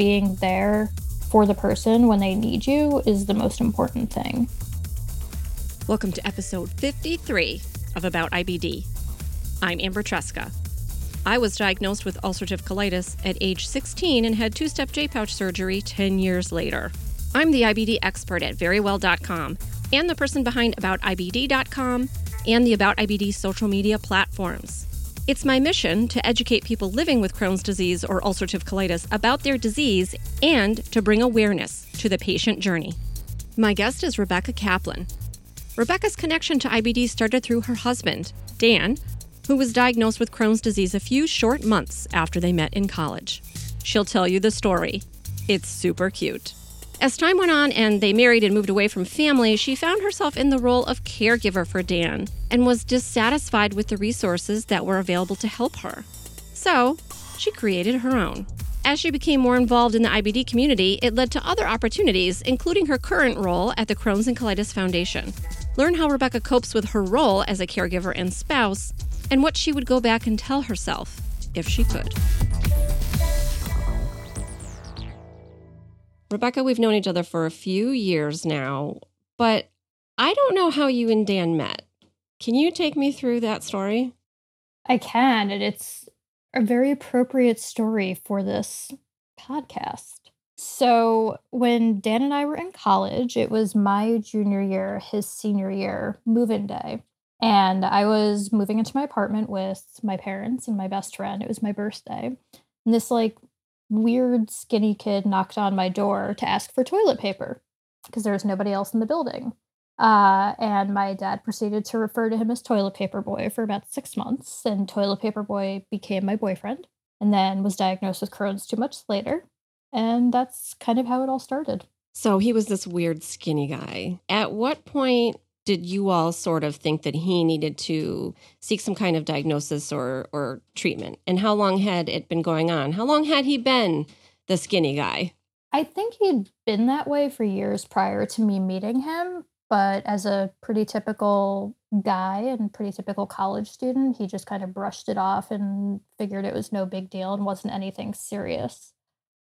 being there for the person when they need you is the most important thing. Welcome to episode 53 of About IBD. I'm Amber Tresca. I was diagnosed with ulcerative colitis at age 16 and had two step J pouch surgery 10 years later. I'm the IBD expert at verywell.com and the person behind AboutIBD.com and the About IBD social media platforms. It's my mission to educate people living with Crohn's disease or ulcerative colitis about their disease and to bring awareness to the patient journey. My guest is Rebecca Kaplan. Rebecca's connection to IBD started through her husband, Dan, who was diagnosed with Crohn's disease a few short months after they met in college. She'll tell you the story. It's super cute. As time went on and they married and moved away from family, she found herself in the role of caregiver for Dan and was dissatisfied with the resources that were available to help her. So, she created her own. As she became more involved in the IBD community, it led to other opportunities, including her current role at the Crohn's and Colitis Foundation. Learn how Rebecca copes with her role as a caregiver and spouse, and what she would go back and tell herself if she could. Rebecca, we've known each other for a few years now, but I don't know how you and Dan met. Can you take me through that story? I can, and it's a very appropriate story for this podcast. So, when Dan and I were in college, it was my junior year, his senior year, move in day. And I was moving into my apartment with my parents and my best friend. It was my birthday. And this like weird skinny kid knocked on my door to ask for toilet paper because there was nobody else in the building. Uh, and my dad proceeded to refer to him as Toilet Paper Boy for about six months. And Toilet Paper Boy became my boyfriend and then was diagnosed with Crohn's two months later. And that's kind of how it all started. So he was this weird skinny guy. At what point did you all sort of think that he needed to seek some kind of diagnosis or or treatment? And how long had it been going on? How long had he been the skinny guy? I think he'd been that way for years prior to me meeting him, but as a pretty typical guy and pretty typical college student, he just kind of brushed it off and figured it was no big deal and wasn't anything serious.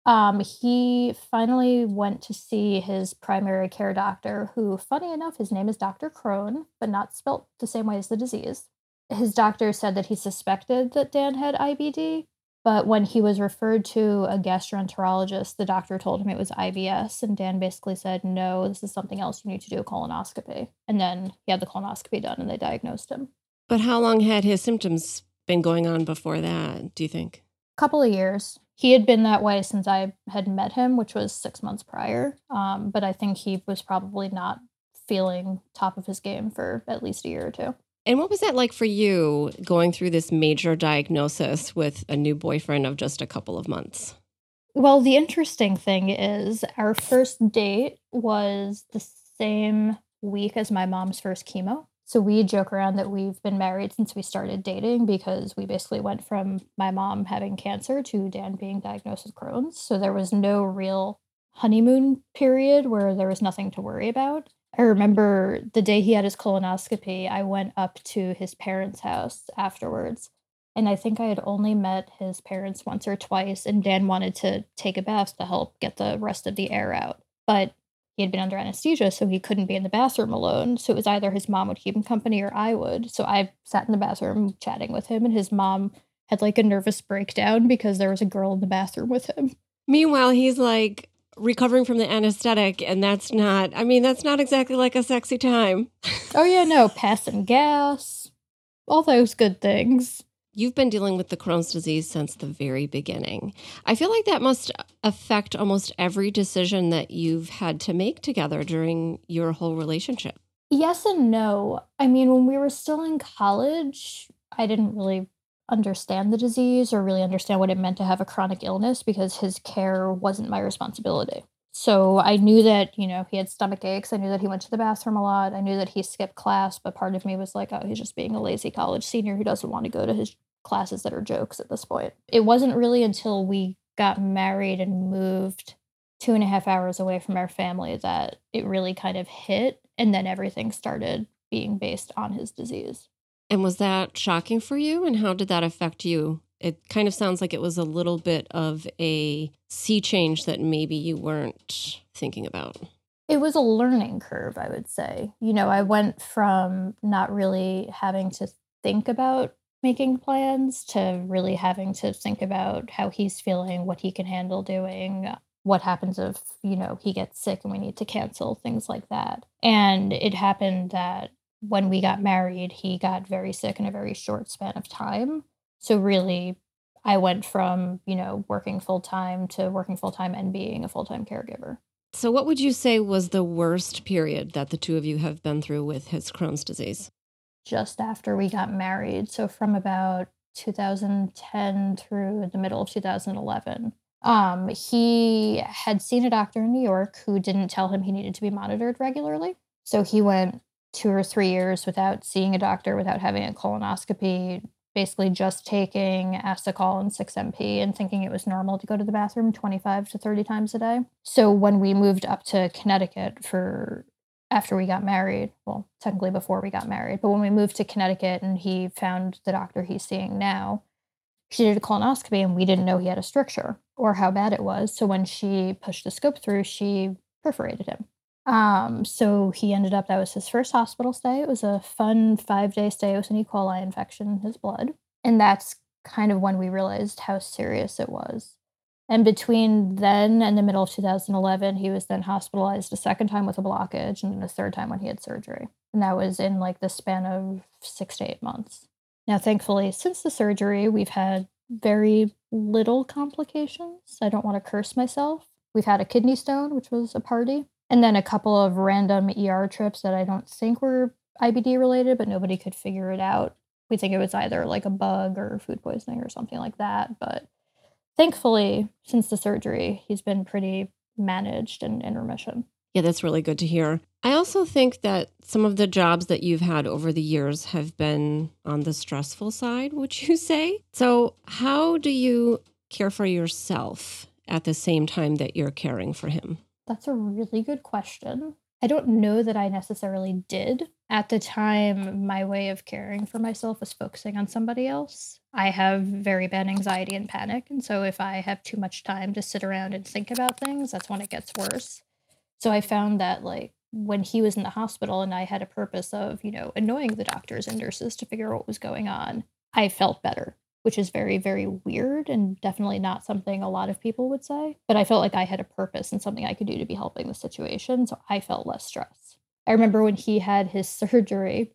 Um, he finally went to see his primary care doctor, who, funny enough, his name is Dr. Crone, but not spelt the same way as the disease. His doctor said that he suspected that Dan had IBD, but when he was referred to a gastroenterologist, the doctor told him it was IBS, and Dan basically said, No, this is something else. You need to do a colonoscopy. And then he had the colonoscopy done and they diagnosed him. But how long had his symptoms been going on before that, do you think? A couple of years he had been that way since I had met him, which was six months prior. Um, but I think he was probably not feeling top of his game for at least a year or two. And what was that like for you going through this major diagnosis with a new boyfriend of just a couple of months? Well, the interesting thing is, our first date was the same week as my mom's first chemo. So we joke around that we've been married since we started dating because we basically went from my mom having cancer to Dan being diagnosed with Crohn's. So there was no real honeymoon period where there was nothing to worry about. I remember the day he had his colonoscopy, I went up to his parents' house afterwards. And I think I had only met his parents once or twice, and Dan wanted to take a bath to help get the rest of the air out. But he had been under anesthesia, so he couldn't be in the bathroom alone. So it was either his mom would keep him company or I would. So I sat in the bathroom chatting with him, and his mom had like a nervous breakdown because there was a girl in the bathroom with him. Meanwhile, he's like recovering from the anesthetic, and that's not, I mean, that's not exactly like a sexy time. oh, yeah, no, passing gas, all those good things. You've been dealing with the Crohn's disease since the very beginning. I feel like that must affect almost every decision that you've had to make together during your whole relationship. Yes and no. I mean, when we were still in college, I didn't really understand the disease or really understand what it meant to have a chronic illness because his care wasn't my responsibility. So I knew that, you know, he had stomach aches. I knew that he went to the bathroom a lot. I knew that he skipped class, but part of me was like, oh, he's just being a lazy college senior who doesn't want to go to his classes that are jokes at this point. It wasn't really until we got married and moved two and a half hours away from our family that it really kind of hit. And then everything started being based on his disease. And was that shocking for you? And how did that affect you it kind of sounds like it was a little bit of a sea change that maybe you weren't thinking about. It was a learning curve, I would say. You know, I went from not really having to think about making plans to really having to think about how he's feeling, what he can handle doing, what happens if, you know, he gets sick and we need to cancel, things like that. And it happened that when we got married, he got very sick in a very short span of time. So really I went from, you know, working full time to working full time and being a full time caregiver. So, what would you say was the worst period that the two of you have been through with his Crohn's disease? Just after we got married. So, from about 2010 through the middle of 2011. Um, he had seen a doctor in New York who didn't tell him he needed to be monitored regularly. So, he went two or three years without seeing a doctor, without having a colonoscopy, basically just taking Asacol and 6MP and thinking it was normal to go to the bathroom 25 to 30 times a day. So when we moved up to Connecticut for after we got married, well, technically before we got married, but when we moved to Connecticut and he found the doctor he's seeing now, she did a colonoscopy and we didn't know he had a stricture or how bad it was. So when she pushed the scope through, she perforated him. Um, so he ended up, that was his first hospital stay. It was a fun five day stay. It was an E. coli infection in his blood. And that's kind of when we realized how serious it was. And between then and the middle of 2011, he was then hospitalized a second time with a blockage and then a third time when he had surgery. And that was in like the span of six to eight months. Now, thankfully, since the surgery, we've had very little complications. I don't want to curse myself. We've had a kidney stone, which was a party and then a couple of random ER trips that I don't think were IBD related, but nobody could figure it out. We think it was either like a bug or food poisoning or something like that. But thankfully, since the surgery, he's been pretty managed and in remission. Yeah, that's really good to hear. I also think that some of the jobs that you've had over the years have been on the stressful side, would you say? So, how do you care for yourself at the same time that you're caring for him? That's a really good question. I don't know that I necessarily did. At the time, my way of caring for myself was focusing on somebody else. I have very bad anxiety and panic. And so if I have too much time to sit around and think about things, that's when it gets worse. So I found that, like, when he was in the hospital and I had a purpose of, you know, annoying the doctors and nurses to figure out what was going on, I felt better which is very, very weird and definitely not something a lot of people would say. But I felt like I had a purpose and something I could do to be helping the situation. So I felt less stress. I remember when he had his surgery,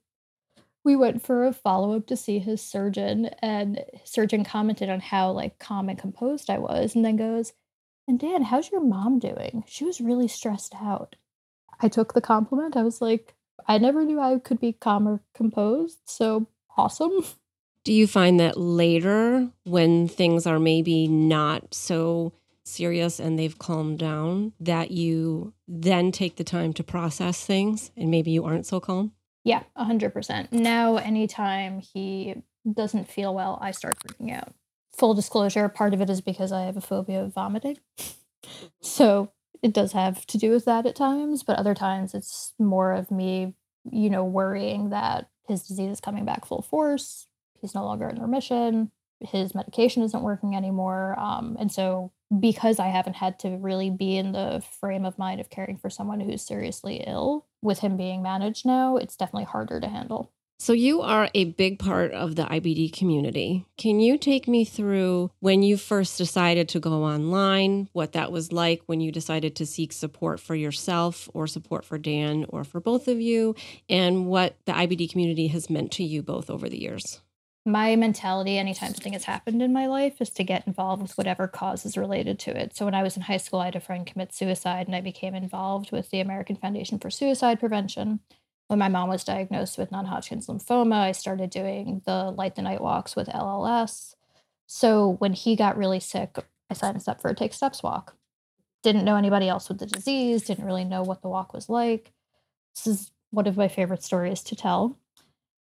we went for a follow up to see his surgeon, and surgeon commented on how like calm and composed I was, and then goes, "And Dan, how's your mom doing? She was really stressed out." I took the compliment. I was like, "I never knew I could be calm or composed, so awesome." Do you find that later, when things are maybe not so serious and they've calmed down, that you then take the time to process things and maybe you aren't so calm? Yeah, 100%. Now, anytime he doesn't feel well, I start freaking out. Full disclosure, part of it is because I have a phobia of vomiting. so it does have to do with that at times, but other times it's more of me, you know, worrying that his disease is coming back full force he's no longer in remission his medication isn't working anymore um, and so because i haven't had to really be in the frame of mind of caring for someone who's seriously ill with him being managed now it's definitely harder to handle so, you are a big part of the IBD community. Can you take me through when you first decided to go online, what that was like when you decided to seek support for yourself or support for Dan or for both of you, and what the IBD community has meant to you both over the years? My mentality anytime something has happened in my life is to get involved with whatever cause is related to it. So when I was in high school, I had a friend commit suicide and I became involved with the American Foundation for Suicide Prevention. When my mom was diagnosed with non Hodgkin's lymphoma, I started doing the Light the Night walks with LLS. So when he got really sick, I signed us up for a Take Steps walk. Didn't know anybody else with the disease, didn't really know what the walk was like. This is one of my favorite stories to tell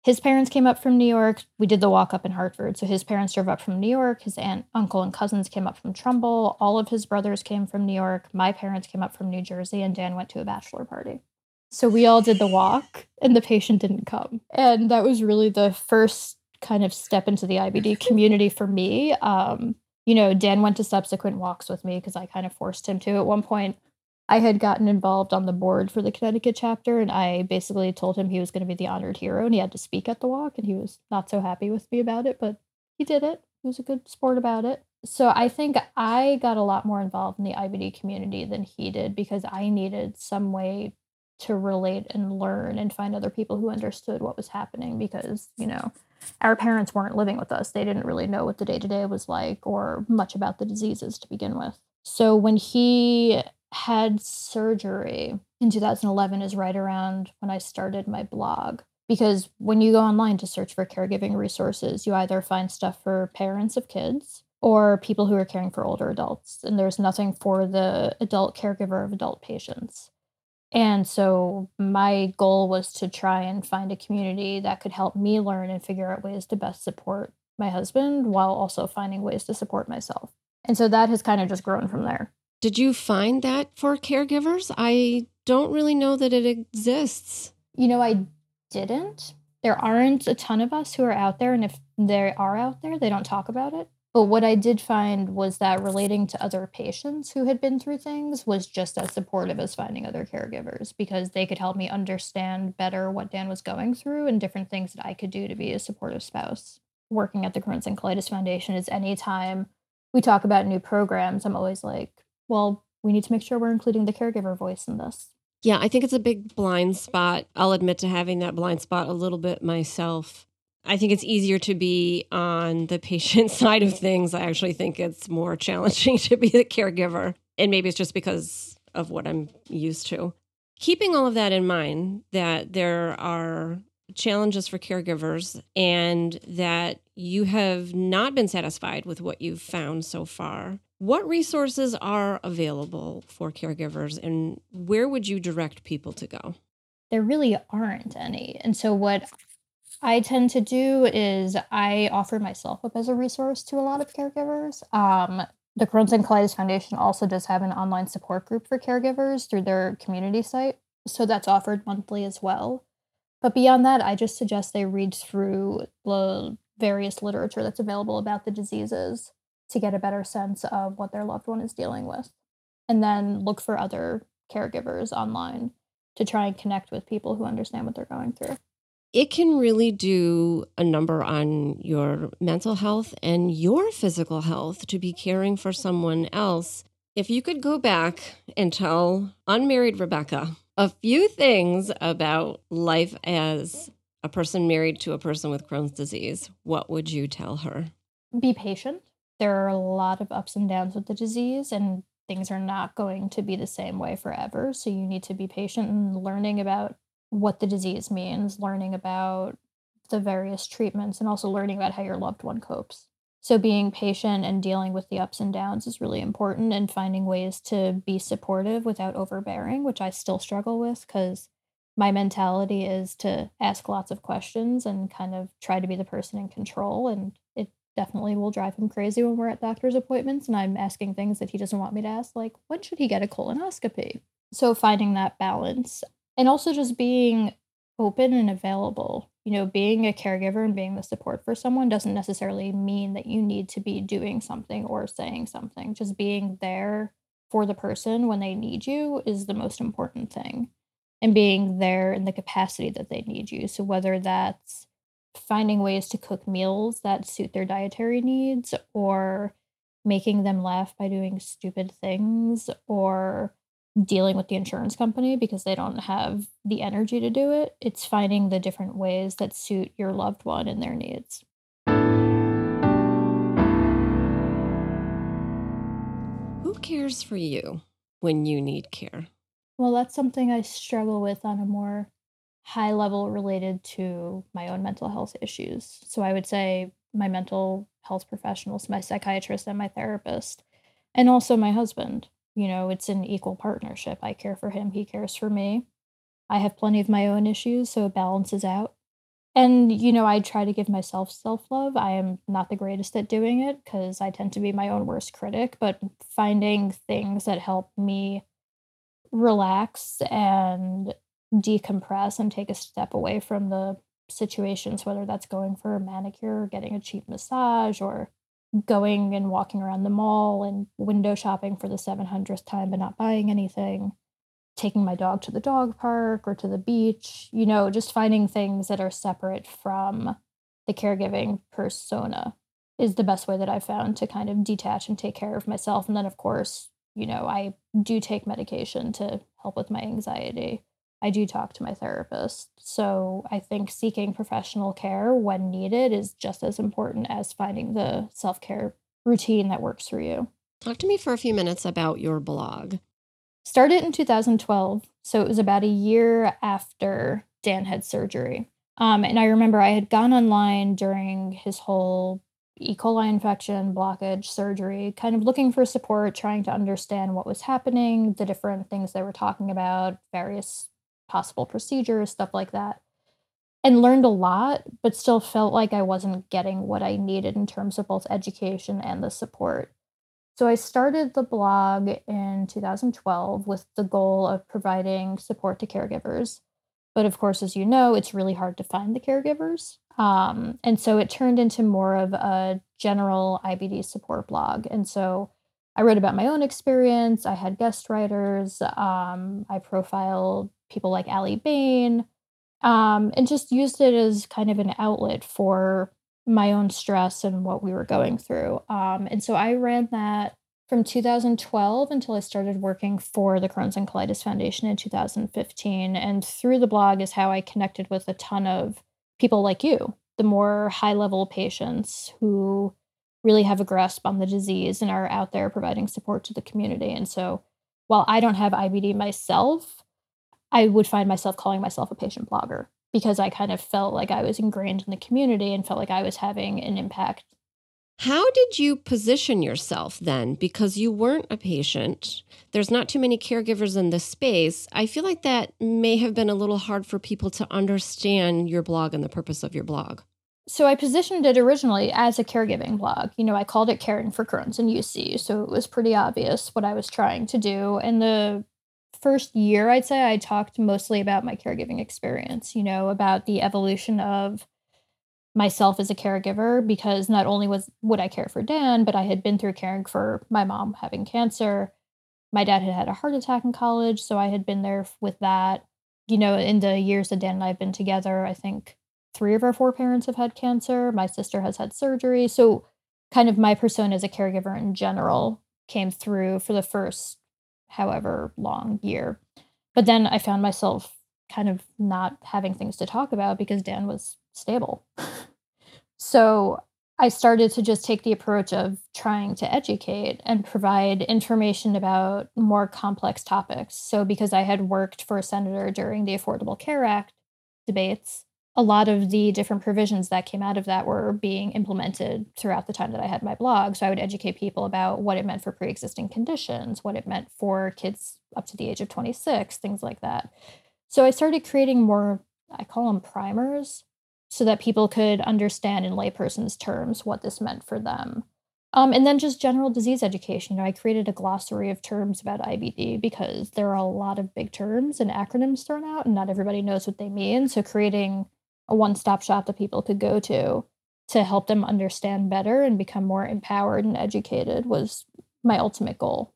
his parents came up from New York. We did the walk up in Hartford. So his parents drove up from New York. His aunt, uncle, and cousins came up from Trumbull. All of his brothers came from New York. My parents came up from New Jersey, and Dan went to a bachelor party. So we all did the walk, and the patient didn't come. And that was really the first kind of step into the IBD community for me. Um, you know, Dan went to subsequent walks with me because I kind of forced him to. At one point, I had gotten involved on the board for the Connecticut chapter, and I basically told him he was going to be the honored hero and he had to speak at the walk, and he was not so happy with me about it, but he did it. He was a good sport about it. So I think I got a lot more involved in the IBD community than he did because I needed some way to relate and learn and find other people who understood what was happening because, you know, our parents weren't living with us. They didn't really know what the day to day was like or much about the diseases to begin with. So when he had surgery in 2011 is right around when I started my blog. Because when you go online to search for caregiving resources, you either find stuff for parents of kids or people who are caring for older adults. And there's nothing for the adult caregiver of adult patients. And so my goal was to try and find a community that could help me learn and figure out ways to best support my husband while also finding ways to support myself. And so that has kind of just grown from there. Did you find that for caregivers? I don't really know that it exists. You know, I didn't. There aren't a ton of us who are out there. And if they are out there, they don't talk about it. But what I did find was that relating to other patients who had been through things was just as supportive as finding other caregivers because they could help me understand better what Dan was going through and different things that I could do to be a supportive spouse. Working at the Crohn's and Colitis Foundation is anytime we talk about new programs, I'm always like, well, we need to make sure we're including the caregiver voice in this. Yeah, I think it's a big blind spot. I'll admit to having that blind spot a little bit myself. I think it's easier to be on the patient side of things. I actually think it's more challenging to be the caregiver. And maybe it's just because of what I'm used to. Keeping all of that in mind, that there are challenges for caregivers and that you have not been satisfied with what you've found so far. What resources are available for caregivers and where would you direct people to go? There really aren't any. And so, what I tend to do is I offer myself up as a resource to a lot of caregivers. Um, the Crohn's and Colitis Foundation also does have an online support group for caregivers through their community site. So that's offered monthly as well. But beyond that, I just suggest they read through the various literature that's available about the diseases to get a better sense of what their loved one is dealing with. And then look for other caregivers online to try and connect with people who understand what they're going through it can really do a number on your mental health and your physical health to be caring for someone else. If you could go back and tell unmarried Rebecca a few things about life as a person married to a person with Crohn's disease, what would you tell her? Be patient. There are a lot of ups and downs with the disease, and things are not going to be the same way forever. So you need to be patient and learning about what the disease means, learning about the various treatments, and also learning about how your loved one copes. So, being patient and dealing with the ups and downs is really important, and finding ways to be supportive without overbearing, which I still struggle with because my mentality is to ask lots of questions and kind of try to be the person in control. And definitely will drive him crazy when we're at doctor's appointments and I'm asking things that he doesn't want me to ask, like, when should he get a colonoscopy? So, finding that balance and also just being open and available. You know, being a caregiver and being the support for someone doesn't necessarily mean that you need to be doing something or saying something. Just being there for the person when they need you is the most important thing. And being there in the capacity that they need you. So, whether that's finding ways to cook meals that suit their dietary needs or making them laugh by doing stupid things or dealing with the insurance company because they don't have the energy to do it. It's finding the different ways that suit your loved one and their needs. Who cares for you when you need care? Well, that's something I struggle with on a more high level related to my own mental health issues. So I would say my mental health professionals, my psychiatrist, and my therapist, and also my husband you know, it's an equal partnership. I care for him, he cares for me. I have plenty of my own issues, so it balances out. And, you know, I try to give myself self love. I am not the greatest at doing it because I tend to be my own worst critic, but finding things that help me relax and decompress and take a step away from the situations, whether that's going for a manicure or getting a cheap massage or going and walking around the mall and window shopping for the 700th time but not buying anything, taking my dog to the dog park or to the beach, you know, just finding things that are separate from the caregiving persona is the best way that I've found to kind of detach and take care of myself. And then, of course, you know, I do take medication to help with my anxiety. I do talk to my therapist. So I think seeking professional care when needed is just as important as finding the self care routine that works for you. Talk to me for a few minutes about your blog. Started in 2012. So it was about a year after Dan had surgery. Um, and I remember I had gone online during his whole E. coli infection, blockage, surgery, kind of looking for support, trying to understand what was happening, the different things they were talking about, various possible procedures, stuff like that. And learned a lot, but still felt like I wasn't getting what I needed in terms of both education and the support. So I started the blog in 2012 with the goal of providing support to caregivers. But of course, as you know, it's really hard to find the caregivers. Um, and so it turned into more of a general IBD support blog. And so I wrote about my own experience. I had guest writers. Um, I profiled people like Ali Bain, um, and just used it as kind of an outlet for my own stress and what we were going through. Um, and so I ran that from 2012 until I started working for the Crohn's and Colitis Foundation in 2015. And through the blog is how I connected with a ton of people like you, the more high level patients who really have a grasp on the disease and are out there providing support to the community. And so while I don't have IBD myself, I would find myself calling myself a patient blogger because I kind of felt like I was ingrained in the community and felt like I was having an impact. How did you position yourself then? Because you weren't a patient. There's not too many caregivers in this space. I feel like that may have been a little hard for people to understand your blog and the purpose of your blog. So I positioned it originally as a caregiving blog. You know, I called it Caring for Crohn's and UC, so it was pretty obvious what I was trying to do. And the first year, I'd say I talked mostly about my caregiving experience, you know, about the evolution of myself as a caregiver because not only was would I care for Dan, but I had been through caring for my mom having cancer. My dad had had a heart attack in college, so I had been there with that. You know, in the years that Dan and I have been together, I think three of our four parents have had cancer. My sister has had surgery. So, kind of my persona as a caregiver in general came through for the first however long year. But then I found myself kind of not having things to talk about because Dan was stable. so I started to just take the approach of trying to educate and provide information about more complex topics. So, because I had worked for a senator during the Affordable Care Act debates, a lot of the different provisions that came out of that were being implemented throughout the time that I had my blog. So I would educate people about what it meant for pre existing conditions, what it meant for kids up to the age of 26, things like that. So I started creating more, I call them primers, so that people could understand in layperson's terms what this meant for them. Um, and then just general disease education. You know, I created a glossary of terms about IBD because there are a lot of big terms and acronyms thrown out, and not everybody knows what they mean. So creating a one stop shop that people could go to to help them understand better and become more empowered and educated was my ultimate goal.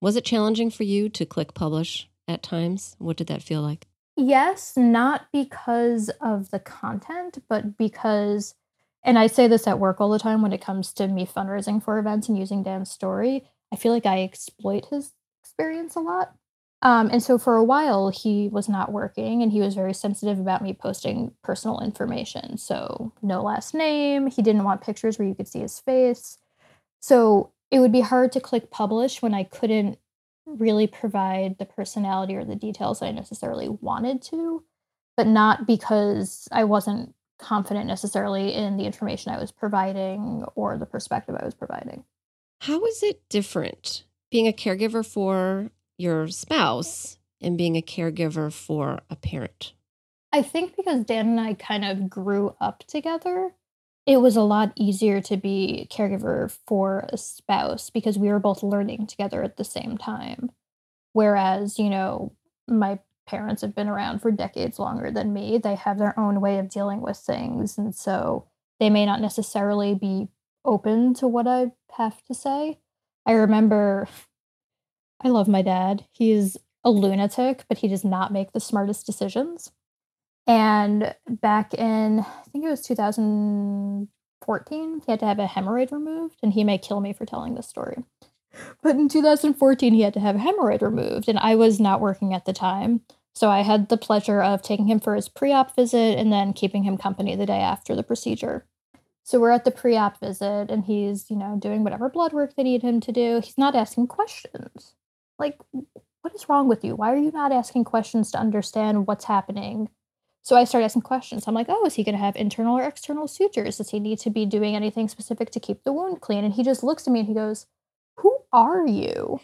Was it challenging for you to click publish at times? What did that feel like? Yes, not because of the content, but because, and I say this at work all the time when it comes to me fundraising for events and using Dan's story, I feel like I exploit his experience a lot. Um, and so for a while, he was not working and he was very sensitive about me posting personal information. So, no last name. He didn't want pictures where you could see his face. So, it would be hard to click publish when I couldn't really provide the personality or the details I necessarily wanted to, but not because I wasn't confident necessarily in the information I was providing or the perspective I was providing. How is it different being a caregiver for your spouse and being a caregiver for a parent? I think because Dan and I kind of grew up together, it was a lot easier to be a caregiver for a spouse because we were both learning together at the same time. Whereas, you know, my parents have been around for decades longer than me. They have their own way of dealing with things. And so they may not necessarily be open to what I have to say. I remember I love my dad. He's a lunatic, but he does not make the smartest decisions. And back in, I think it was 2014, he had to have a hemorrhoid removed, and he may kill me for telling this story. But in 2014, he had to have a hemorrhoid removed, and I was not working at the time. So I had the pleasure of taking him for his pre op visit and then keeping him company the day after the procedure. So we're at the pre op visit, and he's, you know, doing whatever blood work they need him to do. He's not asking questions. Like, what is wrong with you? Why are you not asking questions to understand what's happening? So I started asking questions. I'm like, oh, is he going to have internal or external sutures? Does he need to be doing anything specific to keep the wound clean? And he just looks at me and he goes, who are you?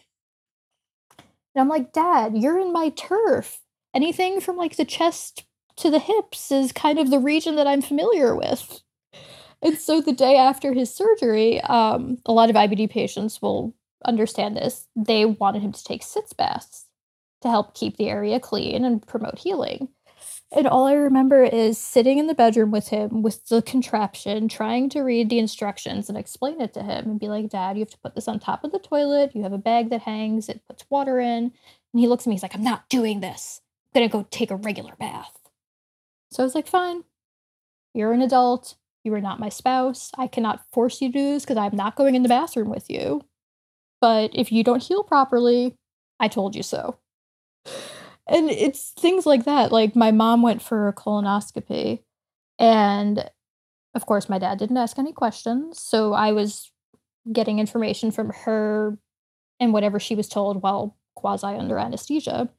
And I'm like, Dad, you're in my turf. Anything from like the chest to the hips is kind of the region that I'm familiar with. And so the day after his surgery, um, a lot of IBD patients will understand this. They wanted him to take sitz baths to help keep the area clean and promote healing. And all I remember is sitting in the bedroom with him with the contraption, trying to read the instructions and explain it to him and be like, Dad, you have to put this on top of the toilet. You have a bag that hangs, it puts water in. And he looks at me, he's like, I'm not doing this. I'm going to go take a regular bath. So I was like, Fine. You're an adult. You are not my spouse. I cannot force you to do this because I'm not going in the bathroom with you. But if you don't heal properly, I told you so and it's things like that. Like my mom went for a colonoscopy, and of course, my dad didn't ask any questions. So I was getting information from her and whatever she was told while quasi under anesthesia.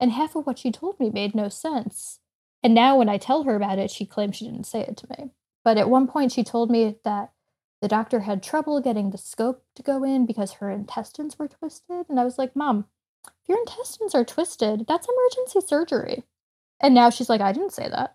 And half of what she told me made no sense. And now, when I tell her about it, she claims she didn't say it to me. But at one point, she told me that the doctor had trouble getting the scope to go in because her intestines were twisted. And I was like, Mom, if your intestines are twisted, that's emergency surgery. And now she's like, I didn't say that.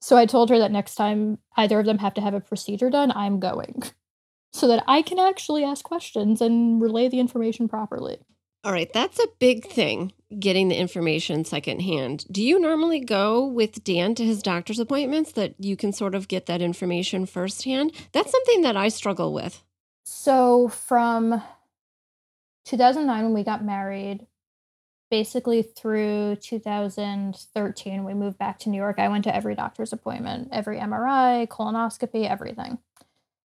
So I told her that next time either of them have to have a procedure done, I'm going so that I can actually ask questions and relay the information properly. All right, that's a big thing, getting the information secondhand. Do you normally go with Dan to his doctor's appointments that you can sort of get that information firsthand? That's something that I struggle with. So from 2009 when we got married basically through 2013 we moved back to new york i went to every doctor's appointment every mri colonoscopy everything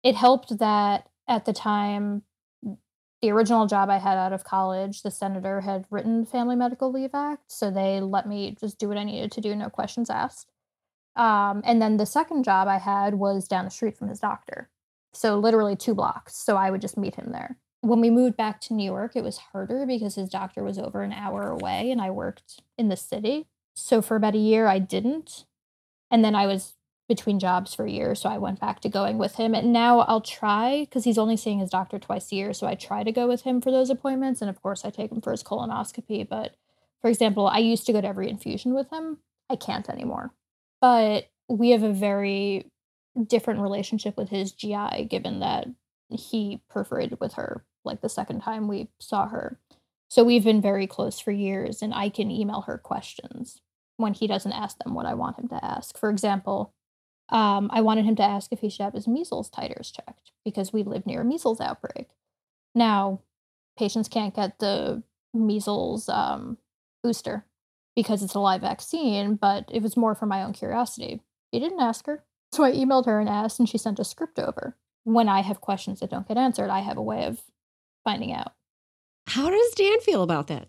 it helped that at the time the original job i had out of college the senator had written family medical leave act so they let me just do what i needed to do no questions asked um, and then the second job i had was down the street from his doctor so literally two blocks so i would just meet him there when we moved back to New York, it was harder because his doctor was over an hour away and I worked in the city. So for about a year, I didn't. And then I was between jobs for a year. So I went back to going with him. And now I'll try because he's only seeing his doctor twice a year. So I try to go with him for those appointments. And of course, I take him for his colonoscopy. But for example, I used to go to every infusion with him. I can't anymore. But we have a very different relationship with his GI, given that he perforated with her like the second time we saw her. So we've been very close for years, and I can email her questions when he doesn't ask them what I want him to ask. For example, um, I wanted him to ask if he should have his measles titers checked because we live near a measles outbreak. Now, patients can't get the measles um, booster because it's a live vaccine, but it was more for my own curiosity. He didn't ask her. So I emailed her and asked, and she sent a script over. When I have questions that don't get answered, I have a way of finding out. How does Dan feel about that?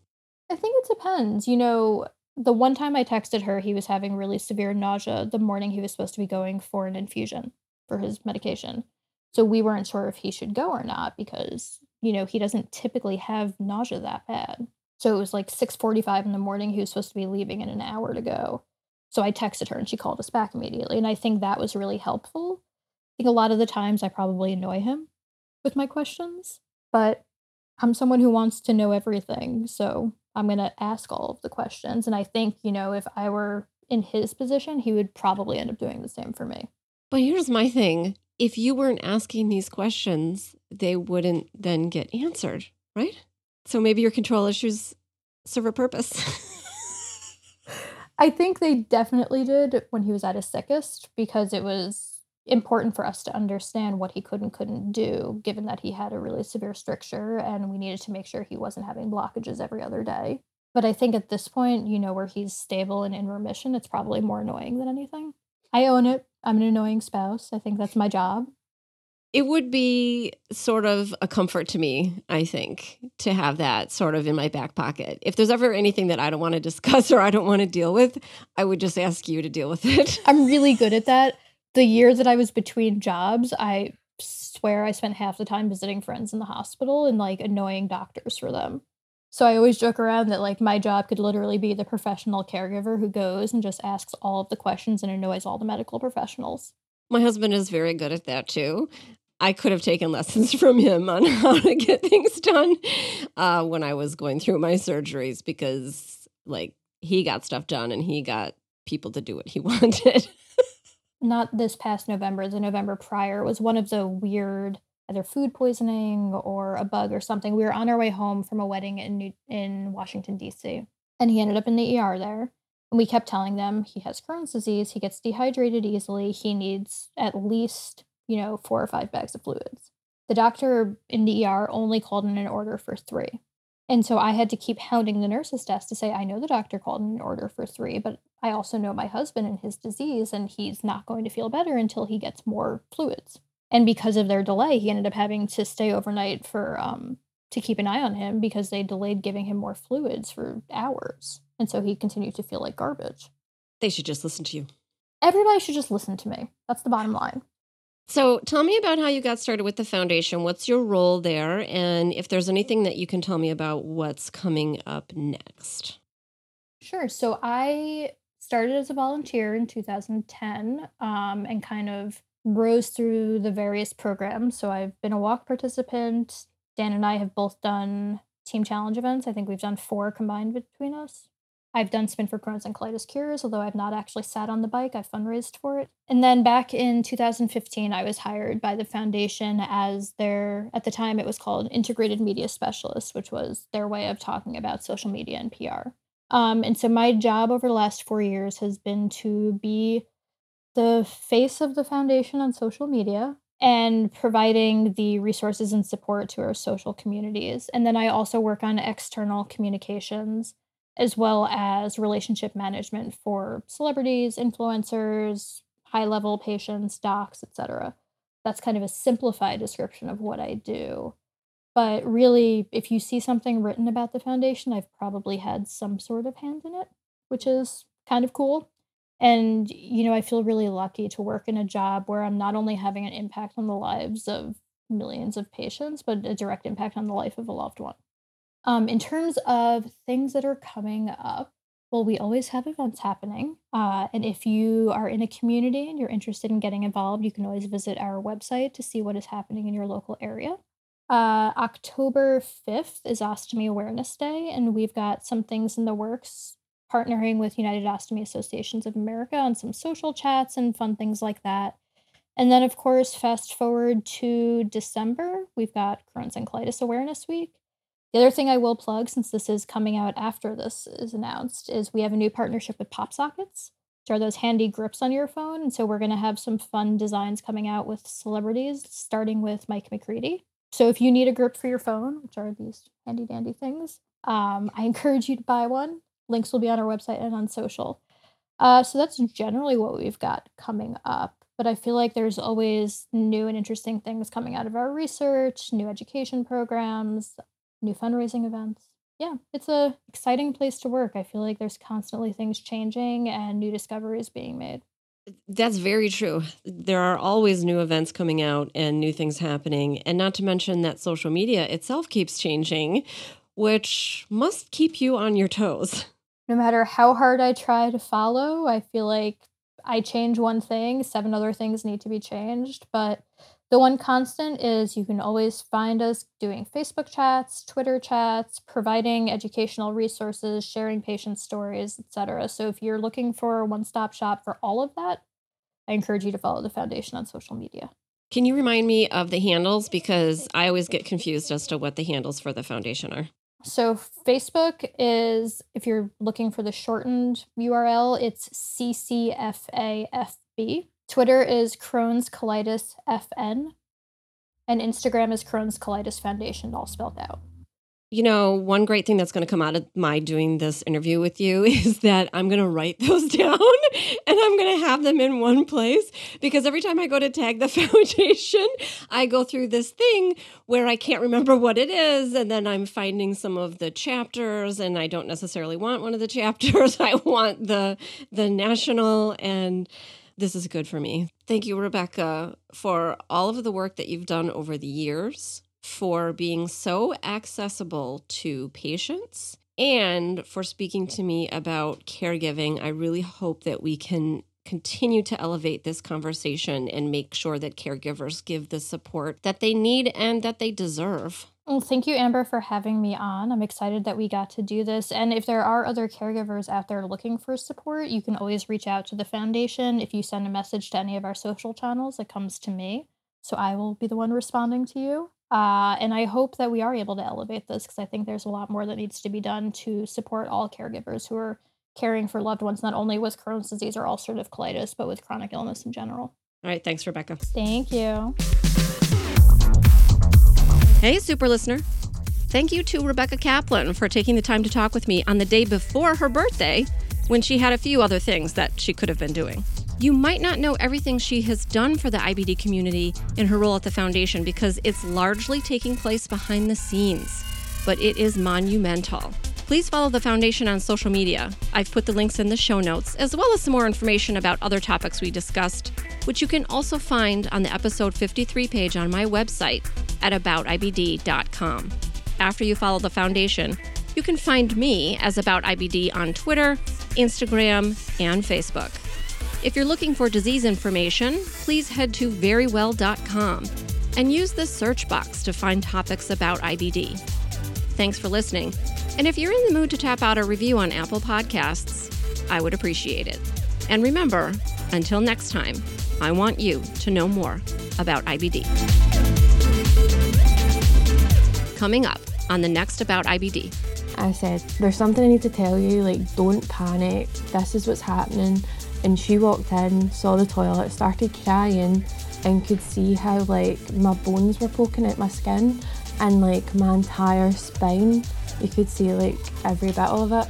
I think it depends. You know, the one time I texted her, he was having really severe nausea the morning he was supposed to be going for an infusion for his medication. So we weren't sure if he should go or not because, you know, he doesn't typically have nausea that bad. So it was like 6:45 in the morning he was supposed to be leaving in an hour to go. So I texted her and she called us back immediately and I think that was really helpful. I think a lot of the times I probably annoy him with my questions but I'm someone who wants to know everything. So I'm going to ask all of the questions. And I think, you know, if I were in his position, he would probably end up doing the same for me. But here's my thing if you weren't asking these questions, they wouldn't then get answered, right? So maybe your control issues serve a purpose. I think they definitely did when he was at his sickest because it was important for us to understand what he could and couldn't do, given that he had a really severe stricture and we needed to make sure he wasn't having blockages every other day. But I think at this point, you know, where he's stable and in remission, it's probably more annoying than anything. I own it. I'm an annoying spouse. I think that's my job. It would be sort of a comfort to me, I think, to have that sort of in my back pocket. If there's ever anything that I don't want to discuss or I don't want to deal with, I would just ask you to deal with it. I'm really good at that. The year that I was between jobs, I swear I spent half the time visiting friends in the hospital and like annoying doctors for them. So I always joke around that like my job could literally be the professional caregiver who goes and just asks all of the questions and annoys all the medical professionals. My husband is very good at that too. I could have taken lessons from him on how to get things done uh, when I was going through my surgeries because, like, he got stuff done and he got people to do what he wanted. Not this past November, the November prior was one of the weird either food poisoning or a bug or something. We were on our way home from a wedding in New- in Washington D.C. and he ended up in the ER there. And we kept telling them he has Crohn's disease, he gets dehydrated easily, he needs at least, you know, four or five bags of fluids. The doctor in the ER only called in an order for three. And so I had to keep hounding the nurse's desk to say, I know the doctor called an order for three, but I also know my husband and his disease, and he's not going to feel better until he gets more fluids. And because of their delay he ended up having to stay overnight for um to keep an eye on him because they delayed giving him more fluids for hours. And so he continued to feel like garbage. They should just listen to you. Everybody should just listen to me. That's the bottom line so tell me about how you got started with the foundation what's your role there and if there's anything that you can tell me about what's coming up next sure so i started as a volunteer in 2010 um, and kind of rose through the various programs. So I've been a walk participant. Dan and I have both done team challenge events. I think we've done four combined between us. I've done Spin for Crohn's and Colitis Cures, although I've not actually sat on the bike. I've fundraised for it. And then back in 2015, I was hired by the foundation as their, at the time, it was called Integrated Media Specialist, which was their way of talking about social media and PR. Um, and so my job over the last four years has been to be the face of the foundation on social media and providing the resources and support to our social communities. And then I also work on external communications as well as relationship management for celebrities, influencers, high level patients, docs, etc. That's kind of a simplified description of what I do. But really, if you see something written about the foundation, I've probably had some sort of hand in it, which is kind of cool. And, you know, I feel really lucky to work in a job where I'm not only having an impact on the lives of millions of patients, but a direct impact on the life of a loved one. Um, in terms of things that are coming up, well, we always have events happening. Uh, and if you are in a community and you're interested in getting involved, you can always visit our website to see what is happening in your local area. Uh, October 5th is Ostomy Awareness Day, and we've got some things in the works partnering with United Ostomy Associations of America on some social chats and fun things like that. And then, of course, fast forward to December, we've got Crohn's and Colitis Awareness Week. The other thing I will plug, since this is coming out after this is announced, is we have a new partnership with Pop Sockets, which are those handy grips on your phone. And so we're going to have some fun designs coming out with celebrities, starting with Mike McCready. So if you need a grip for your phone, which are these handy dandy things, um, I encourage you to buy one. Links will be on our website and on social. Uh, so that's generally what we've got coming up. But I feel like there's always new and interesting things coming out of our research, new education programs, new fundraising events. Yeah, it's a exciting place to work. I feel like there's constantly things changing and new discoveries being made. That's very true. There are always new events coming out and new things happening. And not to mention that social media itself keeps changing, which must keep you on your toes no matter how hard I try to follow, I feel like I change one thing, seven other things need to be changed. But the one constant is you can always find us doing Facebook chats, Twitter chats, providing educational resources, sharing patient stories, etc. So if you're looking for a one-stop shop for all of that, I encourage you to follow the foundation on social media. Can you remind me of the handles because I always get confused as to what the handles for the foundation are? So Facebook is, if you're looking for the shortened URL, it's CCFAFB. Twitter is Crohn's Colitis FN. And Instagram is Crohn's Colitis Foundation, all spelled out. You know, one great thing that's going to come out of my doing this interview with you is that I'm going to write those down and I'm going to have them in one place because every time I go to tag the foundation, I go through this thing where I can't remember what it is. And then I'm finding some of the chapters and I don't necessarily want one of the chapters. I want the, the national and this is good for me. Thank you, Rebecca, for all of the work that you've done over the years for being so accessible to patients and for speaking to me about caregiving. I really hope that we can continue to elevate this conversation and make sure that caregivers give the support that they need and that they deserve. Well, thank you, Amber, for having me on. I'm excited that we got to do this. And if there are other caregivers out there looking for support, you can always reach out to the foundation. If you send a message to any of our social channels, it comes to me. So I will be the one responding to you. Uh, and I hope that we are able to elevate this because I think there's a lot more that needs to be done to support all caregivers who are caring for loved ones, not only with Crohn's disease or ulcerative colitis, but with chronic illness in general. All right. Thanks, Rebecca. Thank you. Hey, super listener. Thank you to Rebecca Kaplan for taking the time to talk with me on the day before her birthday when she had a few other things that she could have been doing. You might not know everything she has done for the IBD community in her role at the foundation because it's largely taking place behind the scenes, but it is monumental. Please follow the foundation on social media. I've put the links in the show notes, as well as some more information about other topics we discussed, which you can also find on the episode 53 page on my website at aboutibd.com. After you follow the foundation, you can find me as About IBD on Twitter, Instagram, and Facebook. If you're looking for disease information, please head to verywell.com and use the search box to find topics about IBD. Thanks for listening. And if you're in the mood to tap out a review on Apple Podcasts, I would appreciate it. And remember, until next time, I want you to know more about IBD. Coming up on the next About IBD. I said, There's something I need to tell you, like, don't panic. This is what's happening and she walked in, saw the toilet, started crying, and could see how like my bones were poking out my skin and like my entire spine. You could see like every bit of it.